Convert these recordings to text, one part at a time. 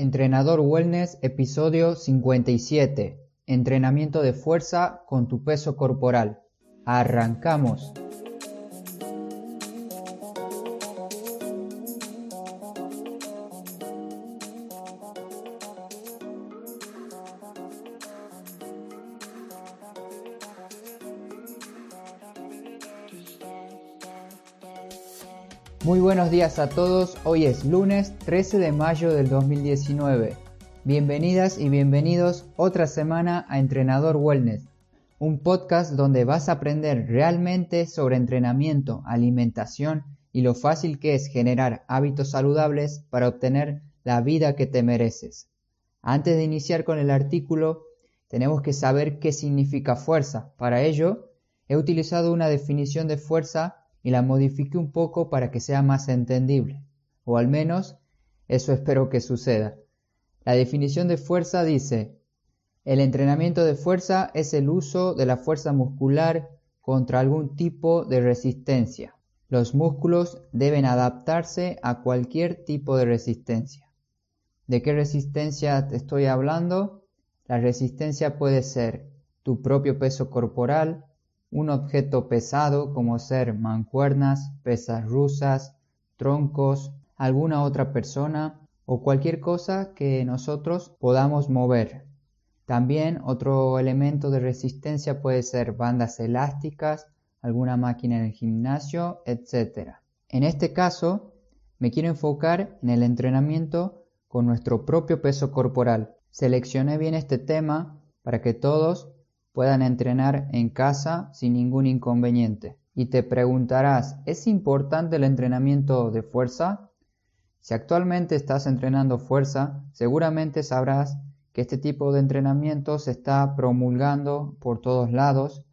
Entrenador Wellness, episodio 57. Entrenamiento de fuerza con tu peso corporal. Arrancamos. Muy buenos días a todos, hoy es lunes 13 de mayo del 2019. Bienvenidas y bienvenidos otra semana a Entrenador Wellness, un podcast donde vas a aprender realmente sobre entrenamiento, alimentación y lo fácil que es generar hábitos saludables para obtener la vida que te mereces. Antes de iniciar con el artículo, tenemos que saber qué significa fuerza. Para ello, he utilizado una definición de fuerza y la modifique un poco para que sea más entendible, o al menos eso espero que suceda. La definición de fuerza dice, el entrenamiento de fuerza es el uso de la fuerza muscular contra algún tipo de resistencia. Los músculos deben adaptarse a cualquier tipo de resistencia. ¿De qué resistencia te estoy hablando? La resistencia puede ser tu propio peso corporal, un objeto pesado como ser mancuernas, pesas rusas, troncos, alguna otra persona o cualquier cosa que nosotros podamos mover. También otro elemento de resistencia puede ser bandas elásticas, alguna máquina en el gimnasio, etc. En este caso, me quiero enfocar en el entrenamiento con nuestro propio peso corporal. Seleccioné bien este tema para que todos puedan entrenar en casa sin ningún inconveniente. Y te preguntarás, ¿es importante el entrenamiento de fuerza? Si actualmente estás entrenando fuerza, seguramente sabrás que este tipo de entrenamiento se está promulgando por todos lados,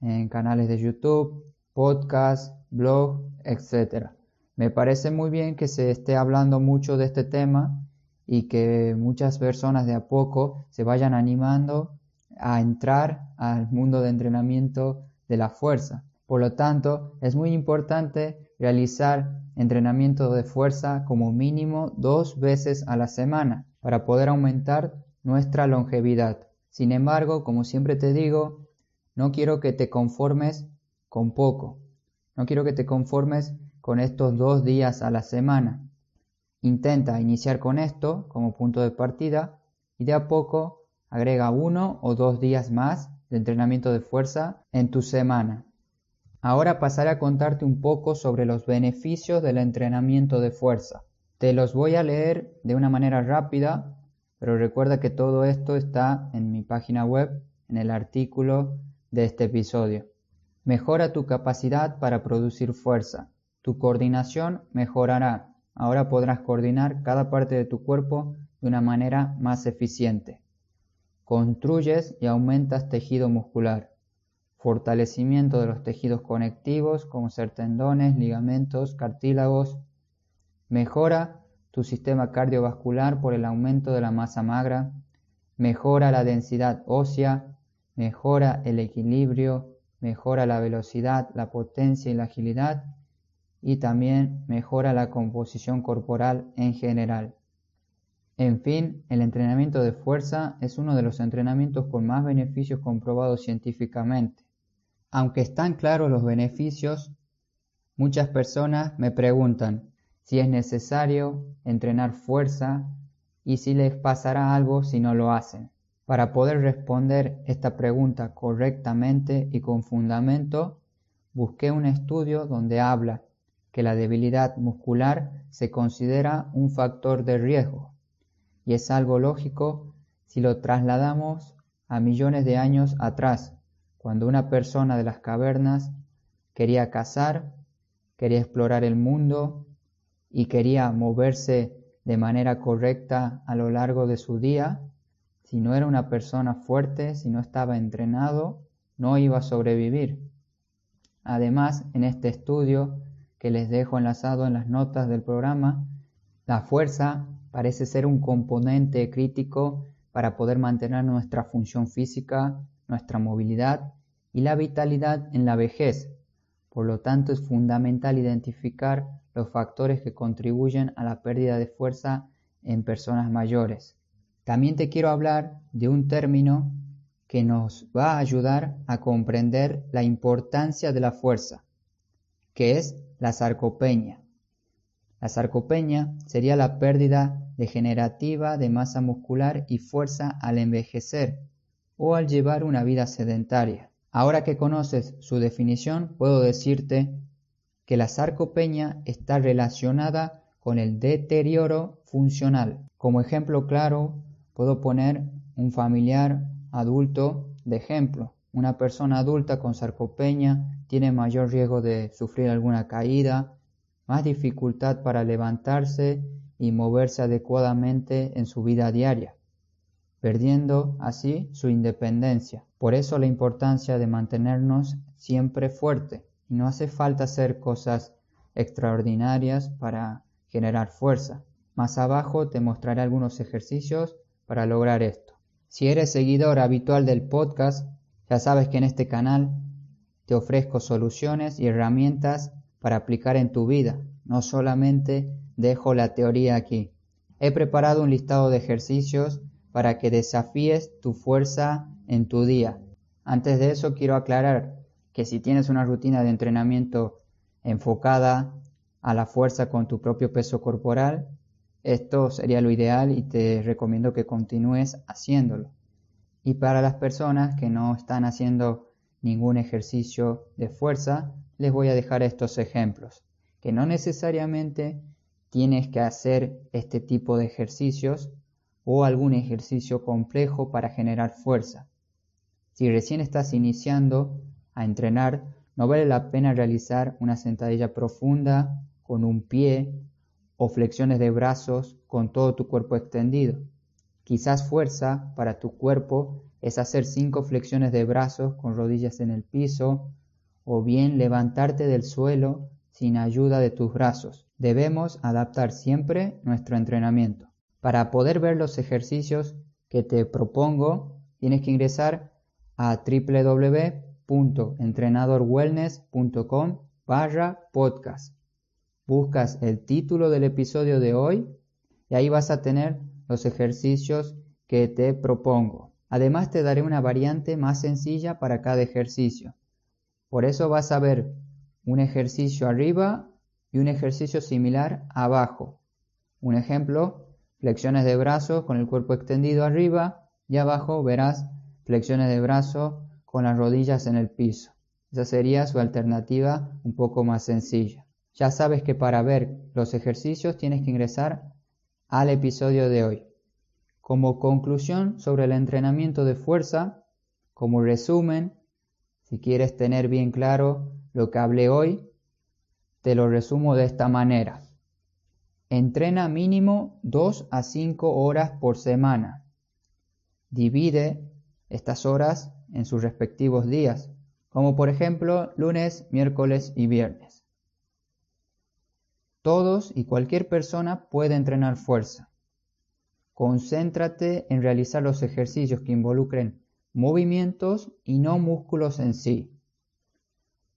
en canales de YouTube, podcast, blog, etc. Me parece muy bien que se esté hablando mucho de este tema y que muchas personas de a poco se vayan animando a entrar al mundo de entrenamiento de la fuerza. Por lo tanto, es muy importante realizar entrenamiento de fuerza como mínimo dos veces a la semana para poder aumentar nuestra longevidad. Sin embargo, como siempre te digo, no quiero que te conformes con poco. No quiero que te conformes con estos dos días a la semana. Intenta iniciar con esto como punto de partida y de a poco Agrega uno o dos días más de entrenamiento de fuerza en tu semana. Ahora pasaré a contarte un poco sobre los beneficios del entrenamiento de fuerza. Te los voy a leer de una manera rápida, pero recuerda que todo esto está en mi página web, en el artículo de este episodio. Mejora tu capacidad para producir fuerza. Tu coordinación mejorará. Ahora podrás coordinar cada parte de tu cuerpo de una manera más eficiente. Construyes y aumentas tejido muscular. Fortalecimiento de los tejidos conectivos como ser tendones, ligamentos, cartílagos. Mejora tu sistema cardiovascular por el aumento de la masa magra. Mejora la densidad ósea. Mejora el equilibrio. Mejora la velocidad, la potencia y la agilidad. Y también mejora la composición corporal en general. En fin, el entrenamiento de fuerza es uno de los entrenamientos con más beneficios comprobados científicamente. Aunque están claros los beneficios, muchas personas me preguntan si es necesario entrenar fuerza y si les pasará algo si no lo hacen. Para poder responder esta pregunta correctamente y con fundamento, busqué un estudio donde habla que la debilidad muscular se considera un factor de riesgo y es algo lógico si lo trasladamos a millones de años atrás, cuando una persona de las cavernas quería cazar, quería explorar el mundo y quería moverse de manera correcta a lo largo de su día, si no era una persona fuerte, si no estaba entrenado, no iba a sobrevivir. Además, en este estudio que les dejo enlazado en las notas del programa, la fuerza parece ser un componente crítico para poder mantener nuestra función física, nuestra movilidad y la vitalidad en la vejez. Por lo tanto, es fundamental identificar los factores que contribuyen a la pérdida de fuerza en personas mayores. También te quiero hablar de un término que nos va a ayudar a comprender la importancia de la fuerza, que es la sarcopenia. La sarcopenia sería la pérdida degenerativa de masa muscular y fuerza al envejecer o al llevar una vida sedentaria. Ahora que conoces su definición, puedo decirte que la sarcopenia está relacionada con el deterioro funcional. Como ejemplo claro, puedo poner un familiar adulto de ejemplo. Una persona adulta con sarcopenia tiene mayor riesgo de sufrir alguna caída, más dificultad para levantarse y moverse adecuadamente en su vida diaria, perdiendo así su independencia. Por eso la importancia de mantenernos siempre fuerte. Y no hace falta hacer cosas extraordinarias para generar fuerza. Más abajo te mostraré algunos ejercicios para lograr esto. Si eres seguidor habitual del podcast, ya sabes que en este canal te ofrezco soluciones y herramientas para aplicar en tu vida. No solamente dejo la teoría aquí. He preparado un listado de ejercicios para que desafíes tu fuerza en tu día. Antes de eso quiero aclarar que si tienes una rutina de entrenamiento enfocada a la fuerza con tu propio peso corporal, esto sería lo ideal y te recomiendo que continúes haciéndolo. Y para las personas que no están haciendo ningún ejercicio de fuerza, les voy a dejar estos ejemplos, que no necesariamente tienes que hacer este tipo de ejercicios o algún ejercicio complejo para generar fuerza. Si recién estás iniciando a entrenar, no vale la pena realizar una sentadilla profunda con un pie o flexiones de brazos con todo tu cuerpo extendido. Quizás fuerza para tu cuerpo es hacer cinco flexiones de brazos con rodillas en el piso o bien levantarte del suelo sin ayuda de tus brazos. Debemos adaptar siempre nuestro entrenamiento. Para poder ver los ejercicios que te propongo, tienes que ingresar a www.entrenadorwellness.com barra podcast buscas el título del episodio de hoy y ahí vas a tener los ejercicios que te propongo. Además te daré una variante más sencilla para cada ejercicio. Por eso vas a ver un ejercicio arriba y un ejercicio similar abajo. Un ejemplo, flexiones de brazos con el cuerpo extendido arriba y abajo verás flexiones de brazos con las rodillas en el piso. Esa sería su alternativa un poco más sencilla. Ya sabes que para ver los ejercicios tienes que ingresar al episodio de hoy. Como conclusión sobre el entrenamiento de fuerza, como resumen, si quieres tener bien claro lo que hablé hoy, te lo resumo de esta manera. Entrena mínimo 2 a 5 horas por semana. Divide estas horas en sus respectivos días, como por ejemplo lunes, miércoles y viernes. Todos y cualquier persona puede entrenar fuerza. Concéntrate en realizar los ejercicios que involucren movimientos y no músculos en sí.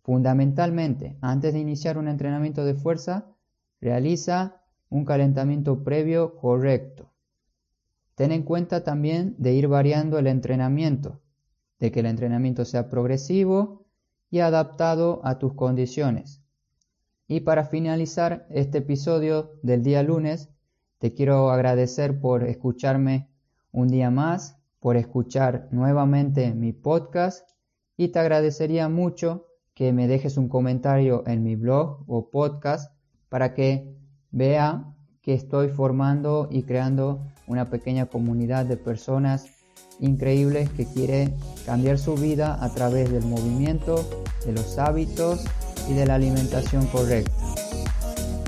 Fundamentalmente, antes de iniciar un entrenamiento de fuerza, realiza un calentamiento previo correcto. Ten en cuenta también de ir variando el entrenamiento, de que el entrenamiento sea progresivo y adaptado a tus condiciones. Y para finalizar este episodio del día lunes, te quiero agradecer por escucharme un día más, por escuchar nuevamente mi podcast y te agradecería mucho que me dejes un comentario en mi blog o podcast para que vea que estoy formando y creando una pequeña comunidad de personas increíbles que quiere cambiar su vida a través del movimiento, de los hábitos y de la alimentación correcta.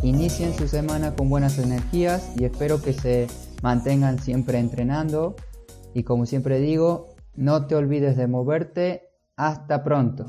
Inicien su semana con buenas energías y espero que se mantengan siempre entrenando y como siempre digo, no te olvides de moverte. Hasta pronto.